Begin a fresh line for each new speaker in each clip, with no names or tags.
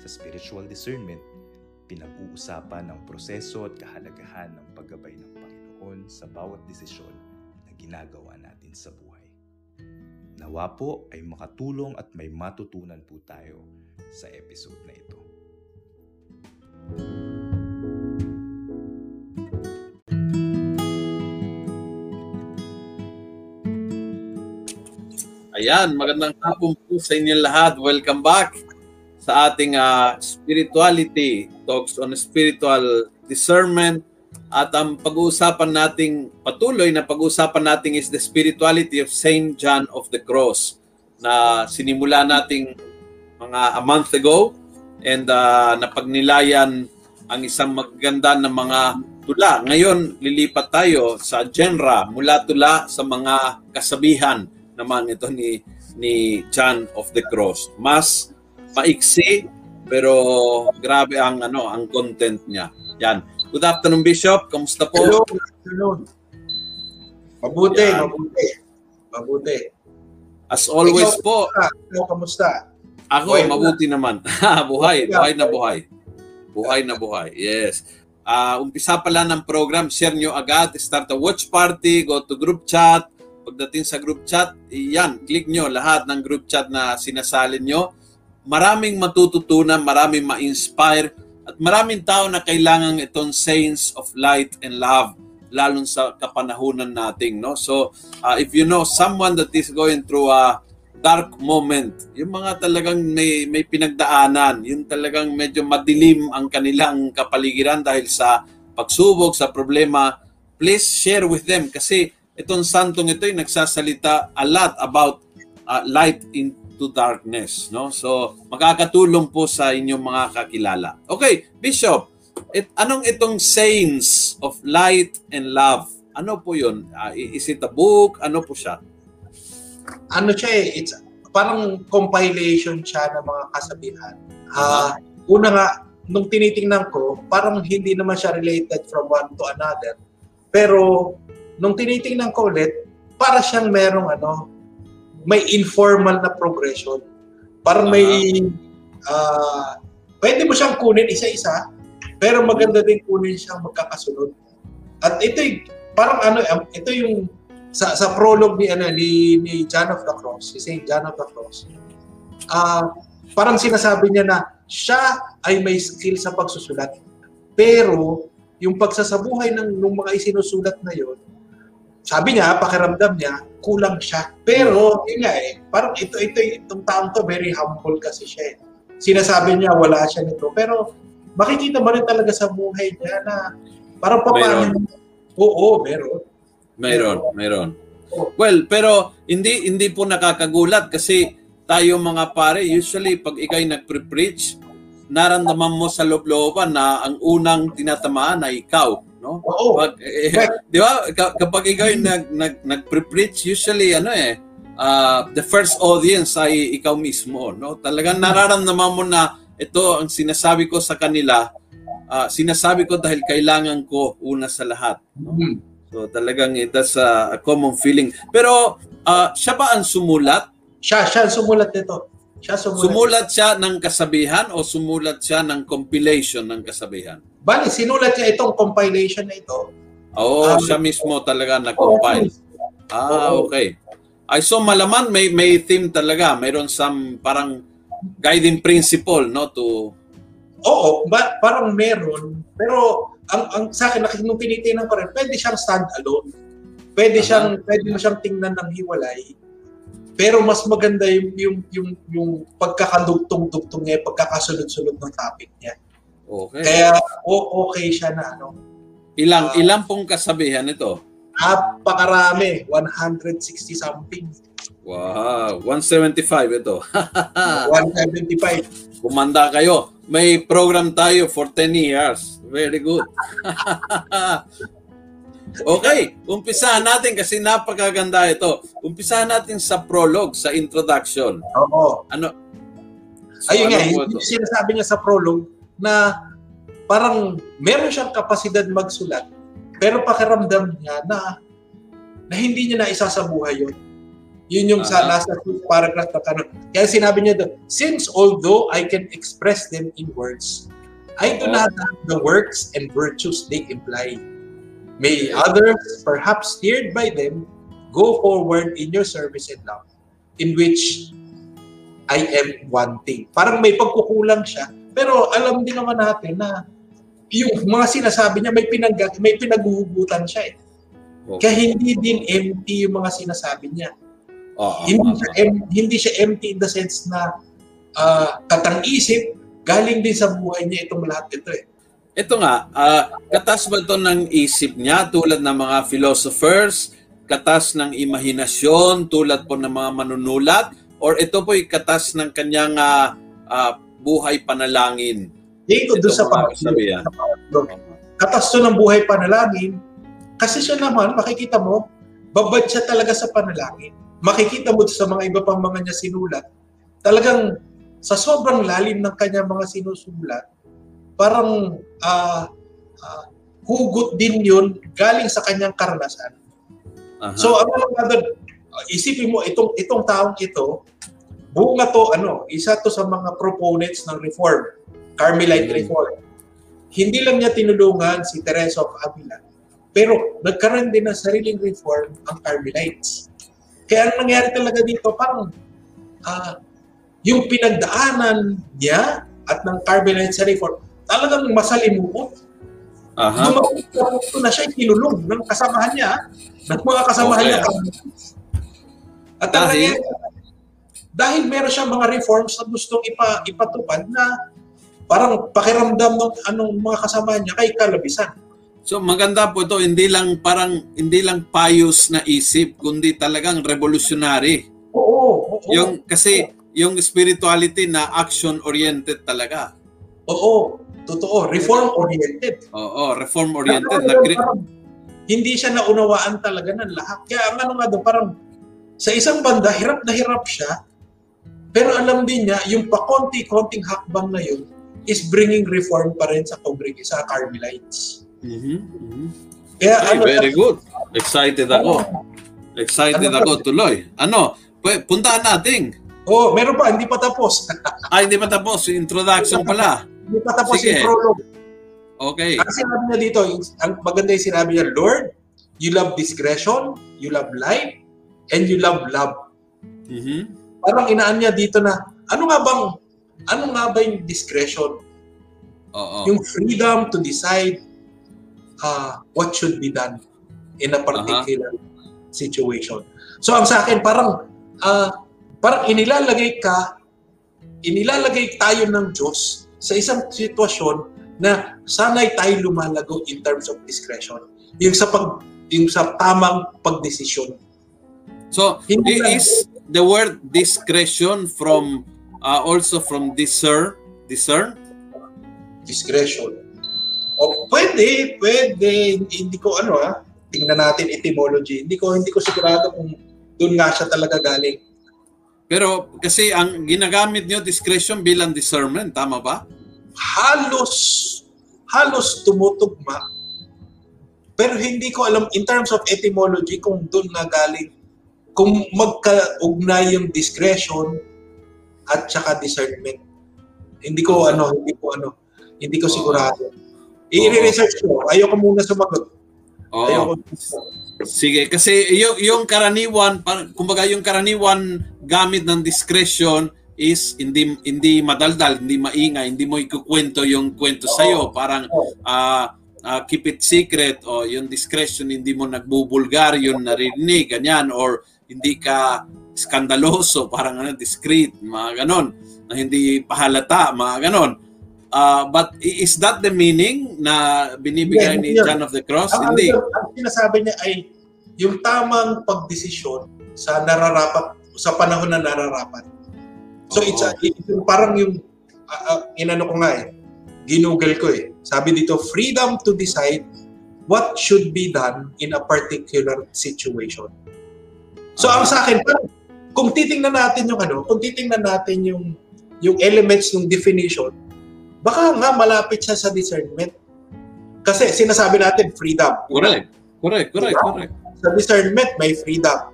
Sa spiritual discernment, pinag-uusapan ang proseso at kahalagahan ng paggabay ng Panginoon sa bawat desisyon na ginagawa natin sa buhay. Nawa po ay makatulong at may matutunan po tayo sa episode na ito.
Ayan, magandang hapon po sa inyong lahat. Welcome back sa ating uh, spirituality, talks on spiritual discernment. At ang pag-uusapan nating patuloy na pag-uusapan natin is the spirituality of Saint John of the Cross na sinimula nating mga a month ago and uh, napagnilayan ang isang maganda na mga tula. Ngayon, lilipat tayo sa genre mula tula sa mga kasabihan naman ito ni ni John of the Cross. Mas maiksi pero grabe ang ano ang content niya. Yan. Good afternoon Bishop, kamusta po?
Hello, good afternoon. Mabuti,
Yan.
mabuti. Mabuti.
As always
Ikaw,
po,
kamusta? Ikaw, kamusta?
ako
buhay na.
mabuti naman. buhay, buhay na buhay. Buhay na buhay. Yes. Ah, umpisa pala ng program, share nyo agad, start a watch party, go to group chat. Pagdating sa group chat, yan, click nyo lahat ng group chat na sinasalin nyo. Maraming matututunan, maraming ma-inspire, at maraming tao na kailangan itong saints of light and love lalong sa kapanahunan nating no? So uh, if you know someone that is going through a dark moment yung mga talagang may may pinagdaanan yung talagang medyo madilim ang kanilang kapaligiran dahil sa pagsubok sa problema please share with them. Kasi itong santong ito ay nagsasalita a lot about uh, light into darkness no? So makakatulong po sa inyong mga kakilala. Okay bishop it, anong itong saints of light and love? Ano po yun? Uh, is it a book? Ano po siya?
Ano siya eh, it's parang compilation siya ng mga kasabihan. Ah, una nga, nung tinitingnan ko, parang hindi naman siya related from one to another. Pero, nung tinitingnan ko ulit, para siyang merong ano, may informal na progression. Parang may, ah, pwede mo siyang kunin isa-isa, pero maganda din kunin siyang magkakasunod. At ito parang ano, um, ito yung sa sa prologue ni ano ni ni John of the Cross, si Saint John of the Cross. Ah, parang sinasabi niya na siya ay may skill sa pagsusulat. Pero yung pagsasabuhay ng nung mga isinusulat na yon, sabi niya, pakiramdam niya, kulang siya. Pero, yun nga eh, parang ito, ito, itong taong to, very humble kasi siya eh. Sinasabi niya, wala siya nito. Pero, makikita mo rin talaga sa buhay niya na parang papaano. Oo, meron.
Mayroon, mayroon. Well, pero hindi hindi po nakakagulat kasi tayo mga pare, usually pag ikay nagpre-preach, naramdaman mo sa loob-looban na ang unang tinatamaan ay ikaw, no?
Oo.
Pag, eh, di ba? Ka- Kapag ikaw nag, nag, nagpre-preach, usually ano eh, ah, the first audience ay ikaw mismo, no? Talagang nararamdaman mo na ito ang sinasabi ko sa kanila, ah, sinasabi ko dahil kailangan ko una sa lahat. No?
Hmm.
So talagang eh, that's a, a common feeling. Pero ah, siya ba ang sumulat?
Siya, siya ang sumulat nito. Siya sumulat.
Sumulat siya ng kasabihan o sumulat siya ng compilation ng kasabihan?
Bali, sinulat niya itong compilation na ito.
Oo,
Ah,
siya mismo talaga na-compile. Ah,
Oo.
okay. Ay, so malaman may may theme talaga. Mayroon some parang guiding principle, no, to
Oo, ba, parang meron. Pero ang, ang sa akin, nung tinitingnan ko rin, pwede siyang stand alone. Pwede
Aha.
siyang, pwede mo siyang tingnan ng hiwalay. Pero mas maganda yung, yung, yung, yung pagkakadugtong-dugtong niya, pagkakasunod-sunod ng topic niya.
Okay.
Kaya okay siya na ano.
ilang
ah,
ilang pong kasabihan ito?
Napakarami, 160 something.
Wow, 175 ito.
175.
Kumanda kayo. may program tayo for 10 years. Very good. okay, umpisahan natin kasi napakaganda ito. Umpisahan natin sa prologue, sa introduction.
Oo.
Ano? So,
Ayun nga,
ano po
yung sinasabi niya sa prologue na parang meron siyang kapasidad magsulat pero pakiramdam niya na na hindi niya na isa sa buhay yun. Yun yung sa
Aha.
last paragraph na kanon. Kaya sinabi niya doon, since although I can express them in words, I do
Oo.
not have the works and virtues they imply. May others, perhaps steered by them, go forward in your service and love, in which I am wanting. Parang may pagkukulang siya, pero alam din naman natin na yung mga sinasabi niya may pinag may pinaghuhugutan siya eh.
Okay.
Kaya hindi din empty yung mga sinasabi niya.
Oo,
Hindi siya, em- hindi siya empty in the sense na ah, katang-isip, galing din sa buhay niya itong lahat ito eh.
Ito nga, ah, katas ba ito ng isip niya tulad ng mga philosophers, katas ng imahinasyon tulad po ng mga manunulat, or ito po'y katas ng kanyang ah, ah, buhay panalangin?
Ko doon sa pangatlo. Katas to ng buhay panalangin, kasi siya naman, makikita mo, babad siya talaga sa panalangin. Makikita mo sa mga iba pang mga niya sinulat, talagang sa sobrang lalim ng kanya mga sinusulat, parang ah, ah, hugot din yun galing sa kanyang karanasan.
Aha.
So, ano lang uh, isipin mo, itong, itong taong ito, bunga to, ano, isa to sa mga proponents ng reform, Carmelite
Mm.
reform. Hindi lang niya tinulungan si Teresa of Avila, pero nagkaroon din ng sariling reform ang Carmelites. Kaya ang nangyari talaga dito, parang ah, yung pinagdaanan niya at ng Carmelites sa reform, talagang masalimuot.
Aha.
Dumating na siya kinulong ng kasamahan niya, ng mga kasamahan
Okay.
niya. At ang nangyari, dahil meron siya mga reforms na gustong ipa, ipatupad na parang pakiramdam ng anong mga kasamahan niya kay kalabisan.
So maganda po ito, hindi lang parang hindi lang pious na isip, kundi talagang revolutionary.
Oo, oo.
Yung kasi yung spirituality na action oriented talaga.
Oo, totoo. Reform-oriented.
Oo, reform oriented na
parang hindi siya naunawaan talaga ng lahat. Kaya ang ano nga doon, parang sa isang banda, hirap na hirap siya, pero alam din niya, yung pakonti-konting hakbang na yun is bringing reform pa rin sa congreg sa Carmelites.
Mhm, mhm.
Kaya
Ay,
ano,
very good. Excited ako. Excited
Ano
ako tuloy. Ano? Pu- Puntahan natin.
oh, meron pa, hindi pa tapos.
Ay, hindi pa tapos. Introduction pala.
hindi pa tapos
Sige.
yung prologue.
Okay.
Ang sinabi niya dito, ang maganda yung sinabi niya, Lord, you love discretion, you love life, and you love love.
Mhm.
Parang inaan niya dito na, ano nga bang, ano nga ba yung discretion?
Oo.
Yung freedom to decide uh, what should be done in a particular situation. So ang sa akin, parang, ah, parang inilalagay ka, inilalagay tayo ng Diyos sa isang sitwasyon na sana'y tayo lumalago in terms of discretion. Yung sa pag yung sa tamang pagdesisyon.
So,
Hindi
is the word discretion from uh, also from discern? Discern?
Discretion. O pwede, pwede. Hindi ko ano ah. Tingnan natin etymology. Hindi ko hindi ko sigurado kung doon nga siya talaga galing.
Pero kasi ang ginagamit niyo discretion bilang discernment, tama ba?
Halos halos tumutugma. Pero hindi ko alam in terms of etymology kung doon nga galing kung magkaugnay yung discretion at saka discernment. Hindi ko ano, hindi ko ano, hindi ko sigurado. I-research ko. Ayoko muna sumagot.
Oo.
Ayoko.
Sige, kasi yung, yung karaniwan, kumbaga yung karaniwan gamit ng discretion is hindi hindi madaldal, hindi maingay, hindi mo ikukwento yung kwento sa iyo, parang ah ah, keep it secret o yung discretion hindi mo nagbubulgar yung narinig ganyan or hindi ka skandaloso parang ano discreet mga ganon na hindi pahalata mga ganon Ah, but is that the meaning na binibigay
Hindi,
ni
yun.
John of the Cross
Ang,
hindi
ang, ang sinasabi niya ay yung tamang pagdesisyon sa nararapat sa panahon na nararapat. So it's, a, it's parang yung uh, uh, inano ko nga eh, ginugol ko eh. Sabi dito, freedom to decide what should be done in a particular situation. So ang sa akin, kung titingnan natin yung ano, kung titingnan natin yung yung elements ng definition, baka nga malapit siya sa discernment. Kasi sinasabi natin freedom.
Correct. Correct, correct,
Diba?
correct.
Sa discernment, may freedom.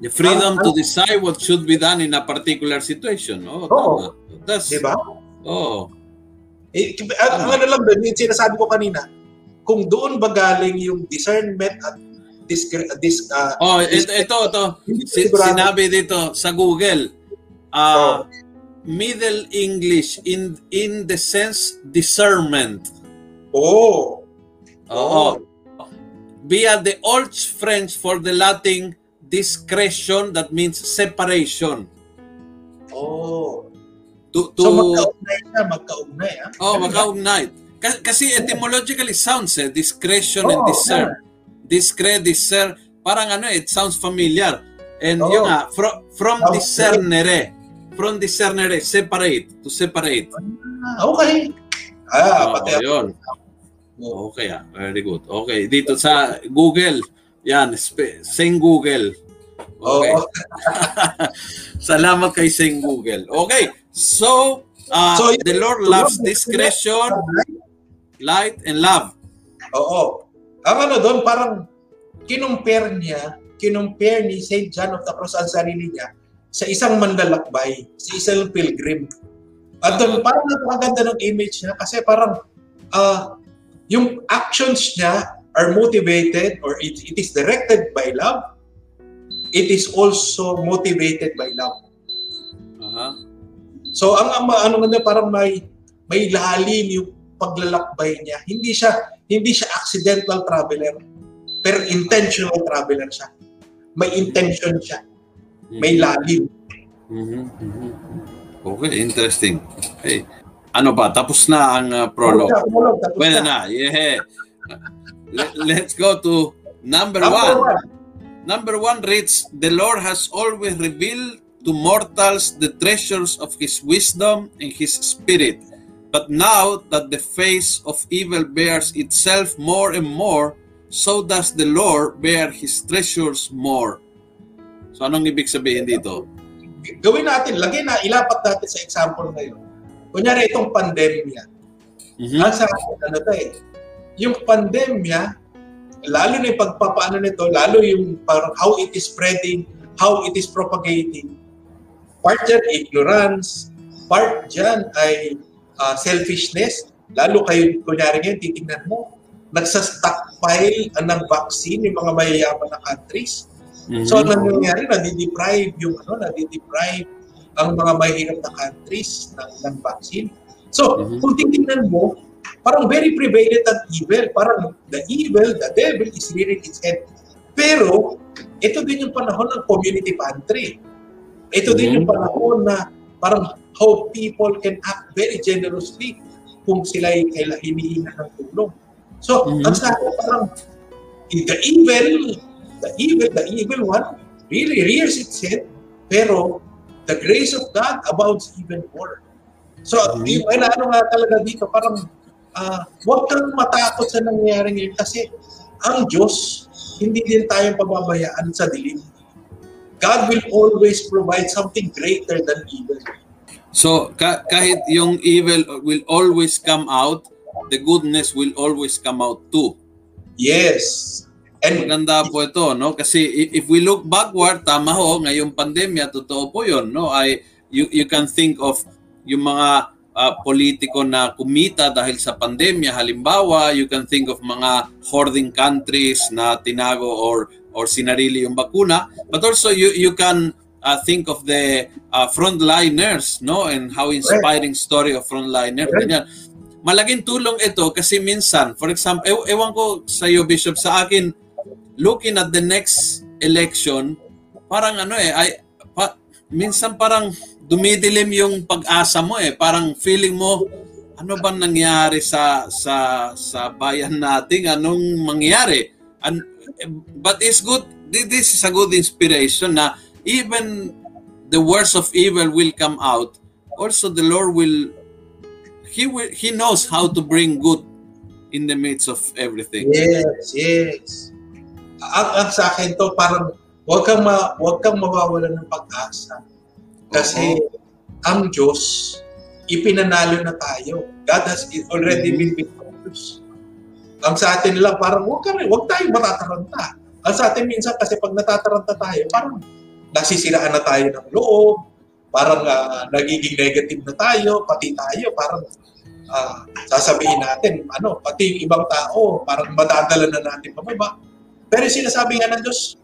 The freedom
Ang-
to decide what should be done in a particular situation. Oh,
Oo.
tama. That's,
Di ba?
oh.
Eh, at ang ano lang doon, yung sinasabi ko kanina, kung doon ba galing yung discernment at dis, dis, uh,
Oh, ito, ito, ito. Si, sinabi dito sa Google, uh, Middle English in in the sense discernment.
Oo.
Oo. Via the old French for the Latin discretion that means separation.
Oo.
To, to
So magkaugnay siya, magkaugnay. Ah.
Oh, magkaugnay. Ka- Kasi etymologically sounds eh, discretion and
Oo,
discern. Discre, discern, parang ano, it sounds familiar. And
Oo.
yun nga, from, from
Sounds
discernere, from discernere, separate, to separate.
Ah, okay. Ah,
Oo,
pati
yun. Okay ah, very good. Okay, dito sa Google, yan, Sing Google. Okay.
Oo.
Salamat kay Sing Google. Okay, so, uh,
So,
the Lord loves discretion, light, and love.
Oo. Ang ano doon, parang kinumpare niya, kinumpare ni St. John of the Cross ang sarili niya sa isang manlalakbay, sa isang pilgrim. At doon, parang napakaganda ng image niya kasi parang ah, yung actions niya are motivated or it, it is directed by love. It is also motivated by love.
Aha.
So ang ang ano nga parang may may lalim yung paglalakbay niya. Hindi siya hindi siya accidental traveler. Pero intentional traveler siya. May intention siya. May lalim.
Mhm, mhm. Okay, interesting. Okay. Ano ba? Tapos na ang uh, prologue.
Prologue, tapos
Pwede
na.
na. Yeah. Let- Let's go to number
Number
one.
one.
Number one reads, The Lord has always revealed to mortals the treasures of His wisdom and His Spirit. But now that the face of evil bears itself more and more, so does the Lord bear His treasures more. So anong ibig sabihin dito?
Gawin natin, lagay na, ilapat natin sa example ngayon. Kunyari itong pandemya.
Mhm.
Ang sa ano to eh, yung pandemya, lalo na yung pagpapaano nito, lalo yung parang how it is spreading, how it is propagating. Part dyan, ignorance. Part dyan ay ah, selfishness. Lalo kayo, kunyari ngayon, titingnan mo, nagsa-stockpile ng vaccine yung mga mayayaman na countries.
Mhm.
So, ano nangyayari? Nadideprive yung ano, nadideprive ang mga mahirap na countries ng, ng vaccine. So,
Mhm.
kung titingnan mo, parang very prevalent ang evil. Parang the evil, the devil is rearing its head. Pero, ito din yung panahon ng community pantry. Ito din
Mhm.
yung panahon na parang how people can act very generously kung sila ay hinihinga ng tulong. So,
Mhm.
ang sa akin parang the evil, the evil, the evil one really rears its head, pero the grace of God abounds even more. So,
Mhm.
yung ano nga talaga dito, parang ah, huwag kang matakot sa nangyayari ngayon kasi ang Diyos, hindi din tayong pababayaan sa dilim. God will always provide something greater than evil.
So ka- kahit yung evil will always come out, the goodness will always come out too.
Yes. And
Maganda po ito, no? Kasi if we look backward, tama ho, ngayong pandemya, totoo po yun, no? I, you, you can think of yung mga ah, politiko na kumita dahil sa pandemya. Halimbawa, you can think of mga hoarding countries na tinago or or sinarili yung bakuna. But also, you, you can ah, think of the ah, frontliners, no? And how inspiring story of frontliners. Ganyan. Malaking tulong ito kasi minsan, for example, ew- ewan ko sa iyo, Bishop, sa akin, looking at the next election, parang ano eh, ay, pa, minsan parang dumidilim yung pag-asa mo eh. Parang feeling mo, ano ba nangyari sa sa sa bayan natin? Anong mangyari? And, but it's good, this is a good inspiration na even the worst of evil will come out. Also, the Lord will he will, he knows how to bring good in the midst of everything.
Yes, yes. Ang, ang sa akin to, parang huwag kang, ma, huwag kang mawawala ng pag-asa. Kasi ang Diyos, ipinanalo na tayo. God has already been victorious. Ang sa atin lang, parang huwag ka rin, huwag tayong matataranta. Ang sa atin minsan kasi pag natataranta tayo, parang nasisiraan na tayo ng loob, parang uh, nagiging negative na tayo, pati tayo, parang uh, sasabihin natin, ano, pati yung ibang tao, parang madadala na natin pababa. Pero sinasabi nga ng Diyos,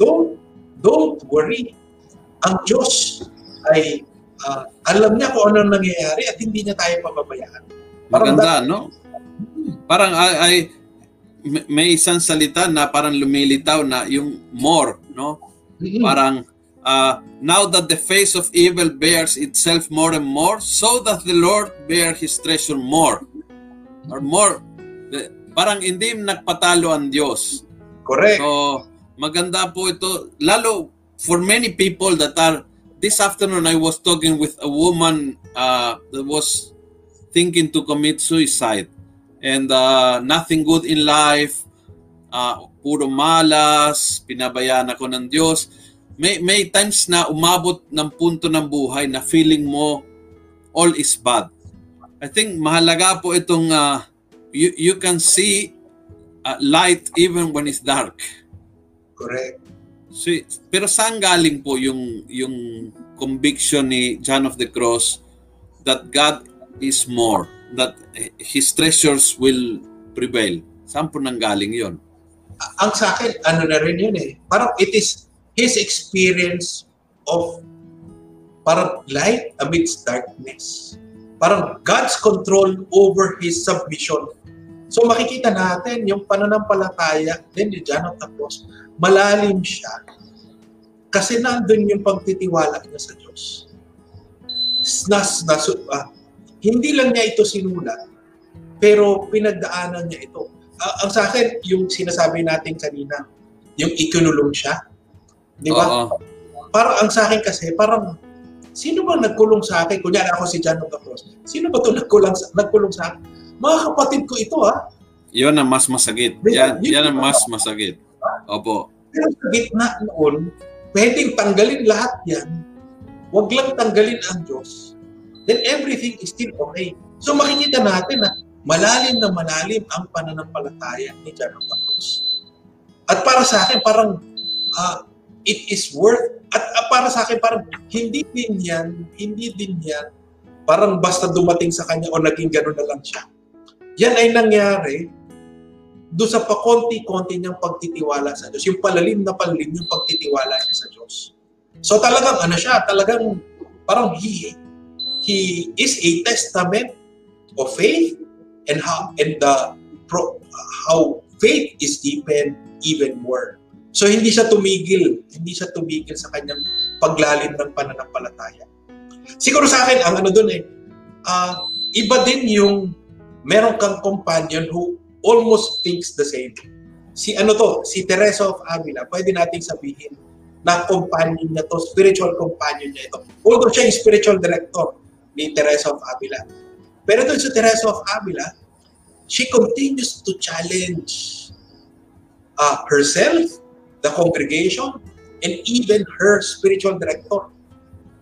don't, don't worry. Ang Diyos ay uh, alam niya kung ano nangyayari at hindi niya tayo pababayaan.
Parang Maganda, no? Parang ay, ay may isang salita na parang lumilitaw na yung more, no? Mm-hmm. Parang uh, now that the face of evil bears itself more and more, so that the Lord bear His treasure more. Or more. The, parang hindi nagpatalo ang Diyos.
Correct.
So, maganda po ito. Lalo for many people that are, this afternoon I was talking with a woman uh, that was thinking to commit suicide. And uh, nothing good in life, uh, puro malas, pinabayaan ako ng Diyos may may times na umabot ng punto ng buhay na feeling mo all is bad. I think mahalaga po itong uh, you, you can see uh, light even when it's dark.
Correct.
So, pero saan galing po yung yung conviction ni John of the Cross that God is more, that His treasures will prevail? Saan po nang galing yon?
Ang sa akin, ano na rin yun eh. Parang it is his experience of parang light amidst darkness. Parang God's control over his submission. So makikita natin yung pananampalataya din ni John of the Cross, malalim siya kasi nandun yung pagtitiwala niya sa Diyos. Nas, nas, uh, hindi lang niya ito sinulat, pero pinagdaanan niya ito. Uh, ang sa akin, yung sinasabi natin kanina, yung ikinulong siya, Di ba? Oo. Parang ang sa akin kasi, parang, sino ba nagkulong sa akin? Kunyari ako si John of the Cross. Sino ba ito nagkulong, nagkulong sa akin? Mga kapatid ko ito, ha?
Yun ang mas masagit. Yan, yan, yan ang mas masagit. Opo.
Pero sa gitna noon, pwedeng tanggalin lahat yan. Huwag lang tanggalin ang Diyos. Then everything is still okay. So makikita natin na malalim na malalim ang pananampalataya ni John of the Cross. At para sa akin, parang uh, it is worth at uh, para sa akin parang hindi din yan, hindi din yan parang basta dumating sa kanya o naging gano'n na lang siya. Yan ay nangyari do sa pakonti-konti niyang pagtitiwala sa Diyos. Yung palalim na palalim yung pagtitiwala niya sa Diyos. So talagang ano siya, talagang parang he, he is a testament of faith and how and the pro, how faith is deepened even more. So hindi siya tumigil, hindi siya tumigil sa kanyang paglalim ng pananampalataya. Siguro sa akin, ang ano doon eh, uh, iba din yung meron kang companion who almost thinks the same. Si ano to, si Teresa of Avila, pwede nating sabihin na companion niya to, spiritual companion niya ito. Although siya yung spiritual director ni Teresa of Avila. Pero doon sa Teresa of Avila, she continues to challenge uh, herself the congregation, and even her spiritual director.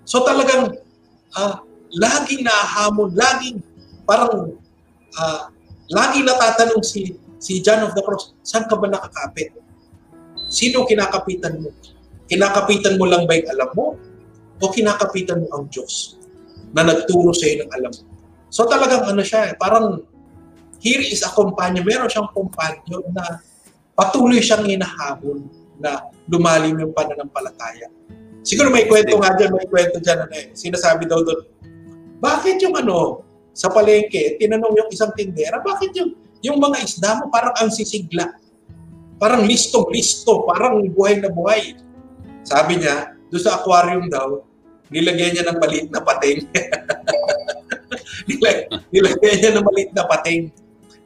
So talagang uh, laging nahamon, laging parang uh, laging natatanong si si John of the Cross, saan ka ba nakakapit? Sino kinakapitan mo? Kinakapitan mo lang ba yung alam mo? O kinakapitan mo ang Diyos na nagturo sa iyo ng alam? So talagang ano siya, eh, parang here is a companion. Meron siyang companion na patuloy siyang hinahabol na lumalim yung pananampalataya. Siguro may kwento nga dyan, may kwento dyan, ano eh, sinasabi daw doon, bakit yung ano, sa palengke, tinanong yung isang tindera, bakit yung, yung mga isda mo parang ang sisigla? Parang listo-listo, parang buhay na buhay. Sabi niya, doon sa aquarium daw, nilagyan niya ng maliit na pating. nilagyan niya ng maliit na pating.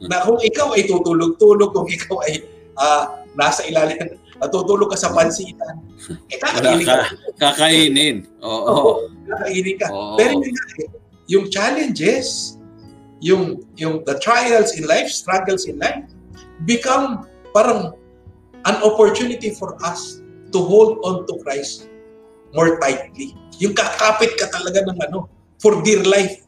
Na kung ikaw ay tutulog-tulog, kung ikaw ay uh, nasa ilalim, natutulog ka sa pansitan. Eh, kakainin ka.
Kakainin. Oo.
Oo. Kakainin ka. Oo. Pero yung, yung challenges yung yung the trials in life, struggles in life become parang an opportunity for us to hold on to Christ more tightly. Yung kakapit ka talaga ng ano, for dear life.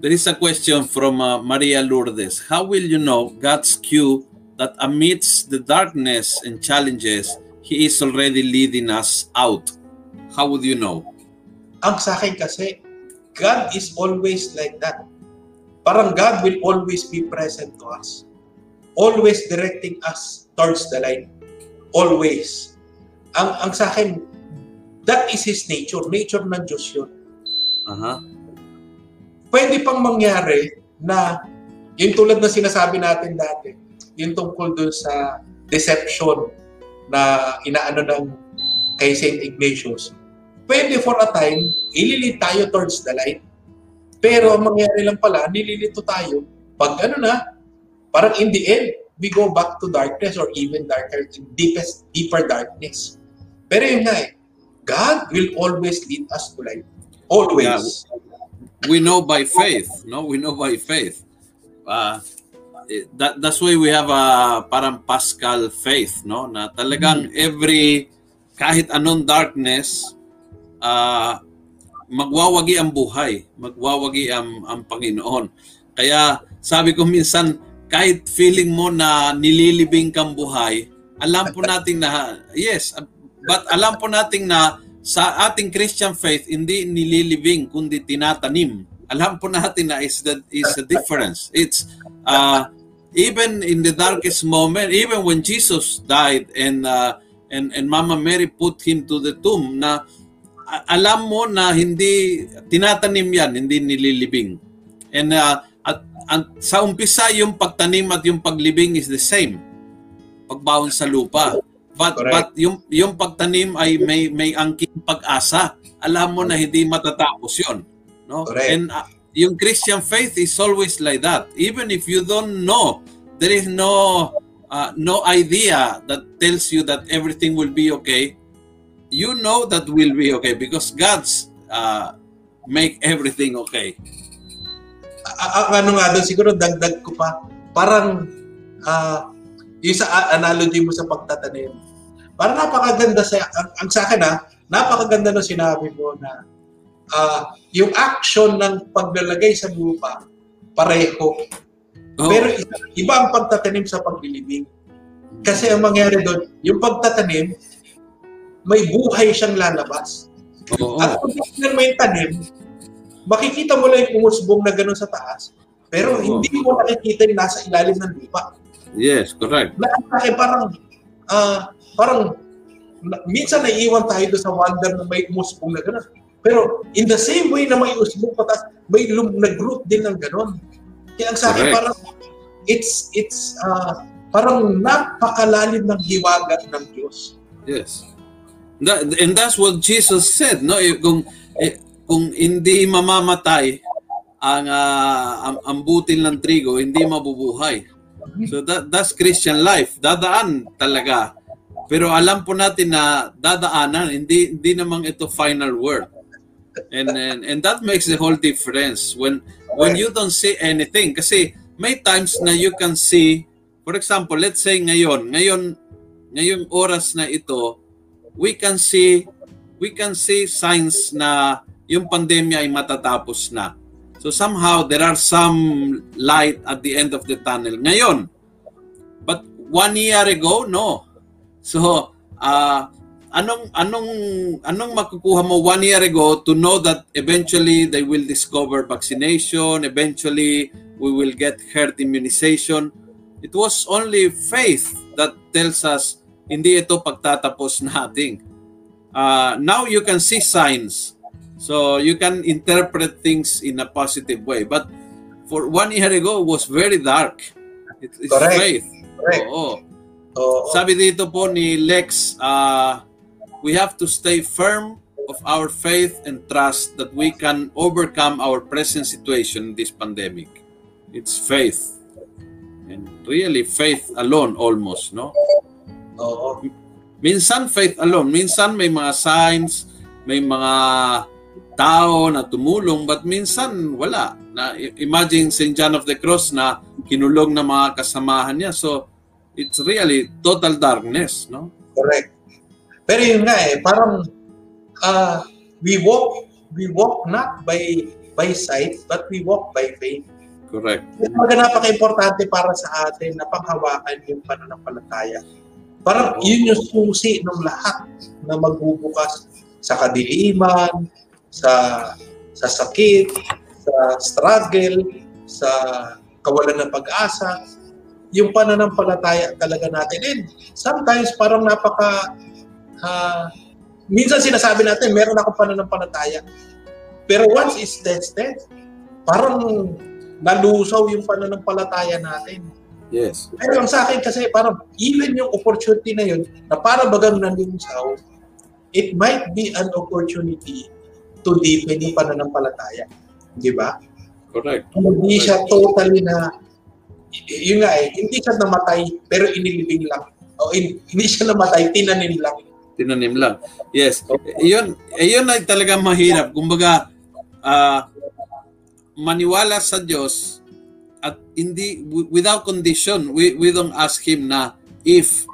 There is a question from uh, Maria Lourdes. How will you know God's cue that amidst the darkness and challenges, He is already leading us out? How would you know?
Ang sa akin kasi, God is always like that. Parang God will always be present to us. Always directing us towards the light. Always. Ang, ang sa akin, that is His nature. Nature ng Diyos yun.
Uh-huh.
Pwede pang mangyari na yung tulad na sinasabi natin dati, yung tungkol dun sa deception na inaano ng kay St. Ignatius. Pwede for a time, ililit tayo towards the light. Pero ang mangyari lang pala, nililito tayo. Pag ano na, parang in the end, we go back to darkness or even darker, deepest, deeper darkness. Pero yun nga eh, God will always lead us to light. Always.
we know by faith, no? We know by faith. Uh, that that's why we have a parang Pascal faith, no? Na talagang every kahit anong darkness, uh, magwawagi ang buhay, magwawagi ang, ang Panginoon. Kaya sabi ko minsan, kahit feeling mo na nililibing kang buhay, alam po natin na, yes, but alam po natin na sa ating Christian faith, hindi nililibing, kundi tinatanim. Alam po natin na is the, is the difference. It's, uh, even in the darkest moment, even when Jesus died and, uh, and, and Mama Mary put him to the tomb, na alam mo na hindi, tinatanim yan, hindi nililibing. And uh, at, at, sa umpisa, yung pagtanim at yung paglibing is the same. Pagbaon sa lupa. But
Correct.
but yung yung pagtanim ay may may angking pag-asa. Alam mo na hindi matatapos 'yon, no?
Correct.
And uh, yung Christian faith is always like that. Even if you don't know, there is no uh, no idea that tells you that everything will be okay. You know that will be okay because God's uh, make everything okay.
A- ano nga doon, siguro dagdag ko pa, parang ah, yung sa analogy mo sa pagtatanim, parang napakaganda sa, ang, ang sa akin ha, napakaganda ng sinabi mo na ah, yung action ng paglalagay sa lupa, pareho.
Oh,
Pero iba, iba ang pagtatanim sa paglilibing. Kasi ang mangyari doon, yung pagtatanim, may buhay siyang lalabas.
oo.
At kung tignan mo yung tanim, makikita mo lang yung umusbong na gano'n sa taas, pero
Oo.
hindi mo nakikita yung nasa ilalim ng lupa.
yes, correct.
Na akin parang, ah, parang, minsan naiiwan tayo doon sa wonder na may umusbong na gano'n. Pero in the same way na may usbong patas, may lum- nag-root din ng gano'n. Kaya ang sa akin parang, it's, it's, ah, parang napakalalim ng hiwaga ng Diyos.
Yes. That, and that's what Jesus said, no? Eh, Kung eh, kung hindi mamamatay ang ah, ang, ang butil ng trigo, hindi mabubuhay. So that that's Christian life. Dadaan talaga. Pero alam po natin na dadaanan, hindi hindi namang ito final word. And and, and that makes the whole difference when when you don't see anything kasi may times na you can see for example, let's say ngayon, ngayon ngayong oras na ito, we can see we can see signs na yung pandemya ay matatapos na. So somehow there are some light at the end of the tunnel. Ngayon, but one year ago, no. So, uh, anong anong anong makukuha mo one year ago to know that eventually they will discover vaccination, eventually we will get herd immunization. It was only faith that tells us hindi ito pagtatapos nating. Uh, now you can see signs. So you can interpret things in a positive way. But for one year ago, it was very dark. It, it's
Correct.
faith.
Correct.
Oo.
Oo.
Sabi dito po ni Lex, uh, we have to stay firm of our faith and trust that we can overcome our present situation in this pandemic. It's faith. And really faith alone almost, no?
Oo.
Minsan faith alone, minsan may mga signs, may mga tao na tumulong, but minsan wala. Na imagine St. John of the Cross na kinulong ng mga kasamahan niya. So it's really total darkness, no?
Correct. Pero yun nga eh, parang ah, we walk we walk not by by sight, but we walk by faith.
Correct.
Kaya napaka-importante para sa atin na panghawakan yung pananampalataya. Parang yun yung susi ng lahat na magbubukas sa kadiliman, sa sa sakit, sa struggle, sa kawalan ng pag-asa. Yung pananampalataya talaga natin. And sometimes parang napaka ah, minsan sinasabi natin meron akong pananampalataya. Pero once it's tested, parang nalusaw yung pananampalataya natin.
Yes.
Pero ang sa akin kasi parang even yung opportunity na yun na para bagang nanlusaw, it might be an opportunity to deepen yung pananampalataya. Di ba?
Correct.
Hindi siya totally na, yun nga eh, hindi siya namatay pero inilibing lang. O in- hindi siya namatay, tinanim lang.
Tinanim lang. Yes. Iyon, iyon ay talaga mahirap. Kumbaga, ah, maniwala sa Diyos at hindi wi- without condition. We we don't ask him na if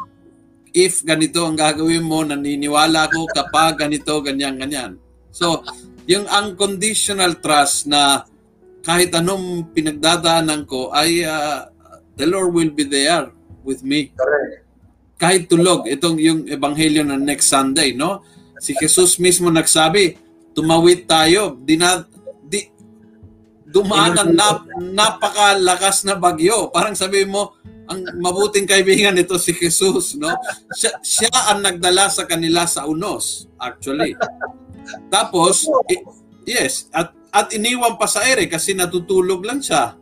if ganito ang gagawin mo, naniniwala ako kapag ganito, ganyan, ganyan. So, yung unconditional trust na kahit anong pinagdadaanan ko ay ah, the Lord will be there with me
Correct.
kahit tulog, itong yung ebanghelyo ng next Sunday, no? Si Jesus mismo nagsabi, tumawid tayo, di na, di, dumaan ang nap, napakalakas na bagyo. Parang sabi mo, ang mabuting kaibigan nito si Jesus, no? Siya, siya ang nagdala sa kanila sa unos, actually. Tapos, yes, at at iniwan pa sa ere kasi natutulog lang siya.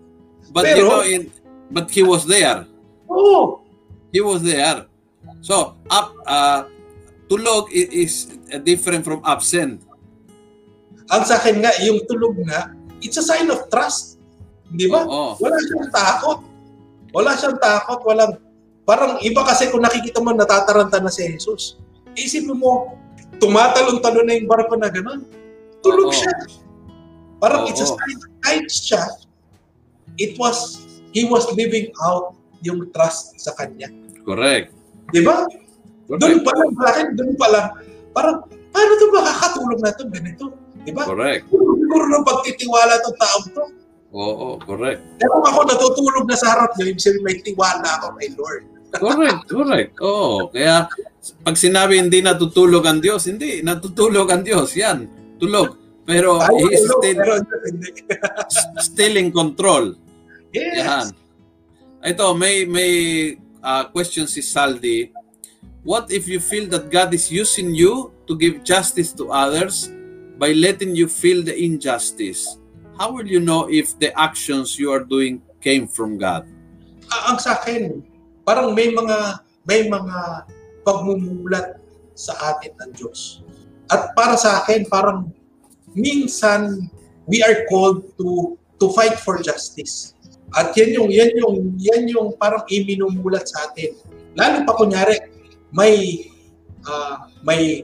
But you
Pero-
know, in, but he was there.
Oo.
He was there. So, up, uh, tulog is different from absent.
Ang sa akin nga, yung tulog nga, it's a sign of trust. Di ba?
Oo.
Wala siyang takot. Wala siyang takot. Walang, parang iba kasi kung nakikita mo natataranta na si Jesus. Isipin mo, tumatalon-talon na yung barko na gano'n. Tulog
Oo.
siya. Parang
Oo.
it's a sign kahit siya, it was, he was living out yung trust sa kanya.
Correct.
Di ba? Doon
Correct.
pa lang, sa akin, doon pa lang, parang, paano ito makakatulog na ito, ganito? Di ba?
Correct.
Siguro ng pagtitiwala itong taong to.
Oo, correct.
Kaya kung ako natutulog na sa harap niya, ibig sabihin may tiwala ako kay Lord.
Correct, correct. Oo, kaya pag sinabi hindi natutulog ang Diyos, hindi, natutulog ang Diyos. Yan, tulog. Pero
Tayo
he is
tulog,
still,
pero
still in control.
Yes.
Yan. Ito, may may uh, question si Saldi. What if you feel that God is using you to give justice to others by letting you feel the injustice? How will you know if the actions you are doing came from God?
Ah, ang sa akin, parang may mga may mga pagmumulat sa atin ng Diyos. At para sa akin, parang minsan we are called to to fight for justice. At yan yung yan yung yan yung parang iminumulat sa atin. Lalo pa kunyari may ah, may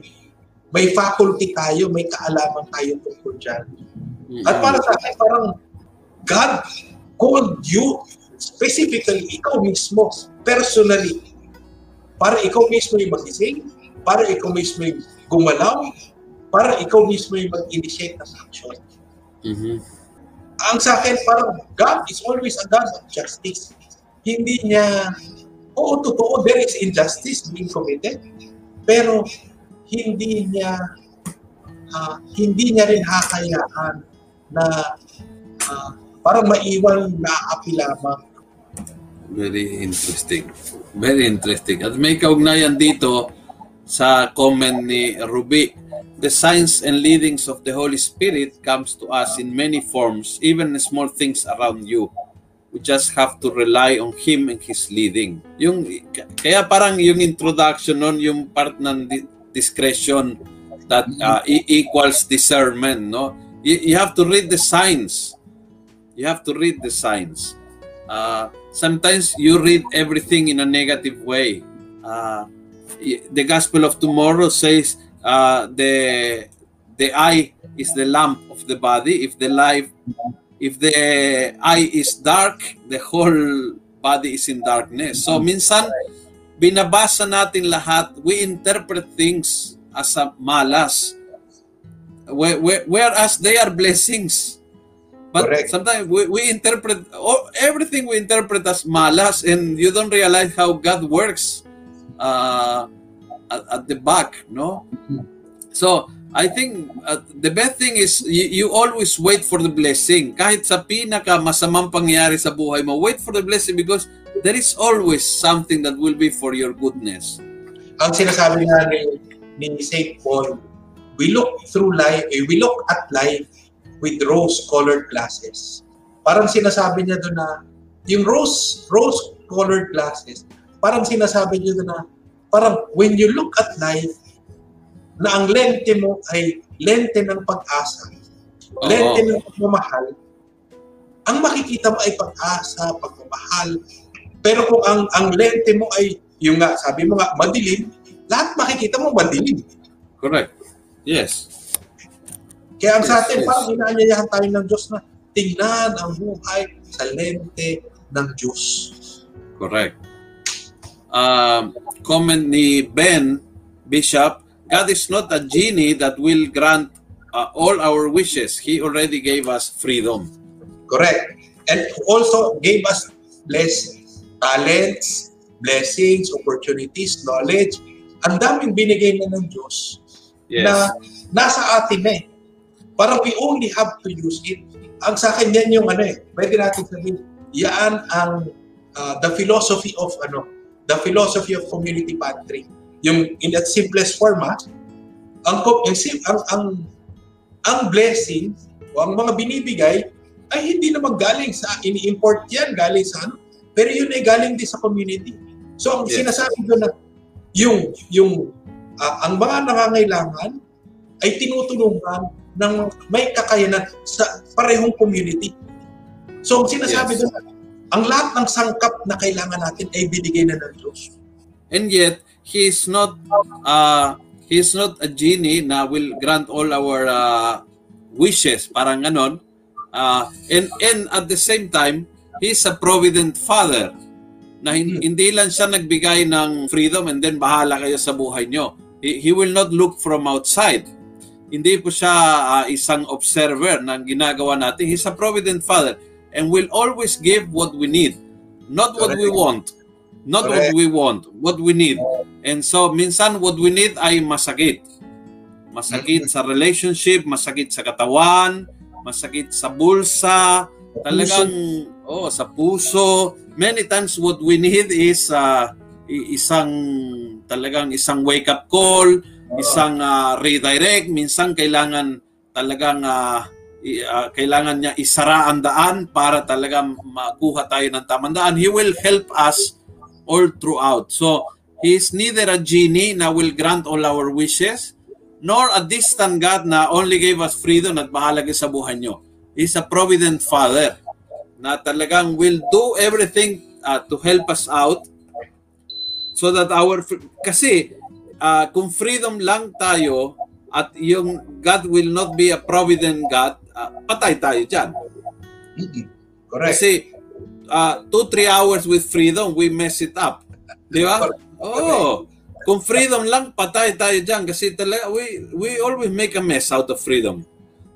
may faculty tayo, may kaalaman tayo tungkol dyan. At para sa akin, parang God called you specifically, ikaw mismo, personally, para ikaw mismo yung magising, para ikaw mismo yung gumalaw, para ikaw mismo yung mag-initiate ng action.
Mhm.
Ang sa akin, parang God is always a God of justice. Hindi niya, oo, totoo, there is injustice being committed, pero hindi niya ah, hindi niya rin hakayaan na ah, parang maiwan na api lamang.
Very interesting. Very interesting. At may kaugnayan dito sa comment ni Ruby. The signs and leadings of the Holy Spirit comes to us in many forms, even small things around you. We just have to rely on Him and His leading. Yung, kaya parang yung introduction nun, yung part ng di- discretion that uh, e- equals discernment, no? You, you have to read the signs. You have to read the signs. Uh, sometimes you read everything in a negative way. Uh, the Gospel of tomorrow says uh, the the eye is the lamp of the body. If the life if the eye is dark, the whole body is in darkness. So minsan binabasa natin lahat, we interpret things as a malas. Whe- whe- Whereas they are blessings. But
Correct.
sometimes we, we interpret oh, everything we interpret as malas and you don't realize how God works uh, at, at the back, no? So, I think uh, the best thing is you, you always wait for the blessing. Kahit sa pinaka masamang pangyayari sa buhay mo, wait for the blessing because there is always something that will be for your goodness.
Ang sinasabi nga ni, ni St. Paul, we look through life, eh, we look at life with rose-colored glasses. Parang sinasabi niya doon na, yung rose, rose-colored glasses, parang sinasabi niya doon na, parang when you look at life, na ang lente mo ay lente ng pag-asa,
Oo.
lente ng pagmamahal, ang makikita mo ay pag-asa, pagmamahal. Pero kung ang ang lente mo ay yung nga, sabi mo nga, madilim, lahat makikita mo madilim.
Correct. Yes.
Kaya ang sa
Yes,
atin,
yes.
parang inaanyayahan tayo ng Diyos na tingnan ang buhay sa lente ng Diyos.
Correct. Um, comment ni Ben Bishop, God is not a genie that will grant uh, all our wishes. He already gave us freedom.
Correct. And also gave us blessings, talents, blessings, opportunities, knowledge. Ang daming binigay na ng Diyos
Yes.
na nasa atin eh. Parang we only have to use it. Ang sa akin yan yung ano eh, pwede natin sabihin, yan ang uh, the philosophy of ano, the philosophy of community pantry. Yung in its simplest form ha, ang, yung ang, ang, ang blessing o ang mga binibigay ay hindi naman galing sa, ini-import yan, galing sa ano, pero yun ay galing din sa community. So ang
Yes.
sinasabi ko na yung yung ah, ang mga nangangailangan ay tinutulungan ng may kakayanan sa parehong community. So ang sinasabi
Yes.
doon, ang lahat ng sangkap na kailangan natin ay binigay na ng Diyos.
And yet, He is not uh, He is not a genie na will grant all our uh, wishes. Parang ganon. Uh, and, and at the same time, He is a provident Father na hin- hindi lang siya nagbigay ng freedom and then bahala kayo sa buhay nyo. He, he will not look from outside. Hindi po siya ah, isang observer ng ginagawa natin. He's a provident Father and will always give what we need. Not what we want. Not what we want. What we need. And so, minsan what we need ay masakit. Masakit sa relationship, masakit sa katawan, masakit sa bulsa, talagang oh sa puso many times what we need is uh, isang talagang isang wake up call isang uh, redirect minsan kailangan talagang uh, uh, kailangan niya isara ang daan para talagang makuha tayo ng tamang daan he will help us all throughout so he is neither a genie na will grant all our wishes nor a distant God na only gave us freedom at bahala kayo sa buhay nyo. He's a provident Father na talagang will do everything uh, to help us out so that our kasi uh, kung freedom lang tayo at yung God will not be a provident God, uh, patay tayo dyan.
Mm-mm. Correct.
Kasi uh, two, three hours with freedom, we mess it up. Di ba? Oo. Kung freedom lang, patay tayo dyan. Kasi talaga, we, we always make a mess out of freedom.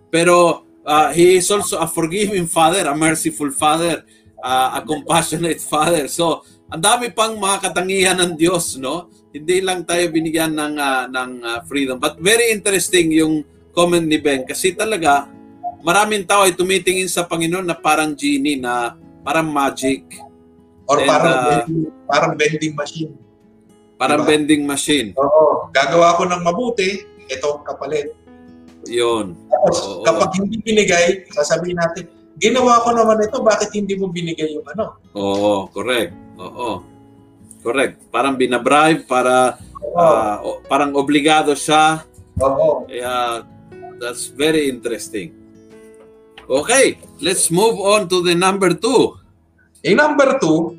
Pero uh, He is also a forgiving Father, a merciful Father, uh, a compassionate Father. So, ang dami pang mga katangian ng Diyos, no? Hindi lang tayo binigyan ng, uh, ng uh, freedom. But very interesting yung comment ni Ben kasi talaga maraming tao ay tumitingin sa Panginoon na parang genie na parang magic,
Or
And,
parang,
uh,
vending, parang vending machine.
parang
Diba?
vending machine.
Oo. Gagawa ko ng mabuti, ito ang kapalit.
Yun.
Tapos,
Oo.
kapag hindi binigay, sasabihin natin, ginawa ko naman ito, bakit hindi mo binigay yung ano?
Oo, correct. Oo. Correct. Parang binabribe para
Oo.
o- parang obligado siya.
Oo.
Kaya that's very interesting. Okay, let's move on to the number two.
Yung number two,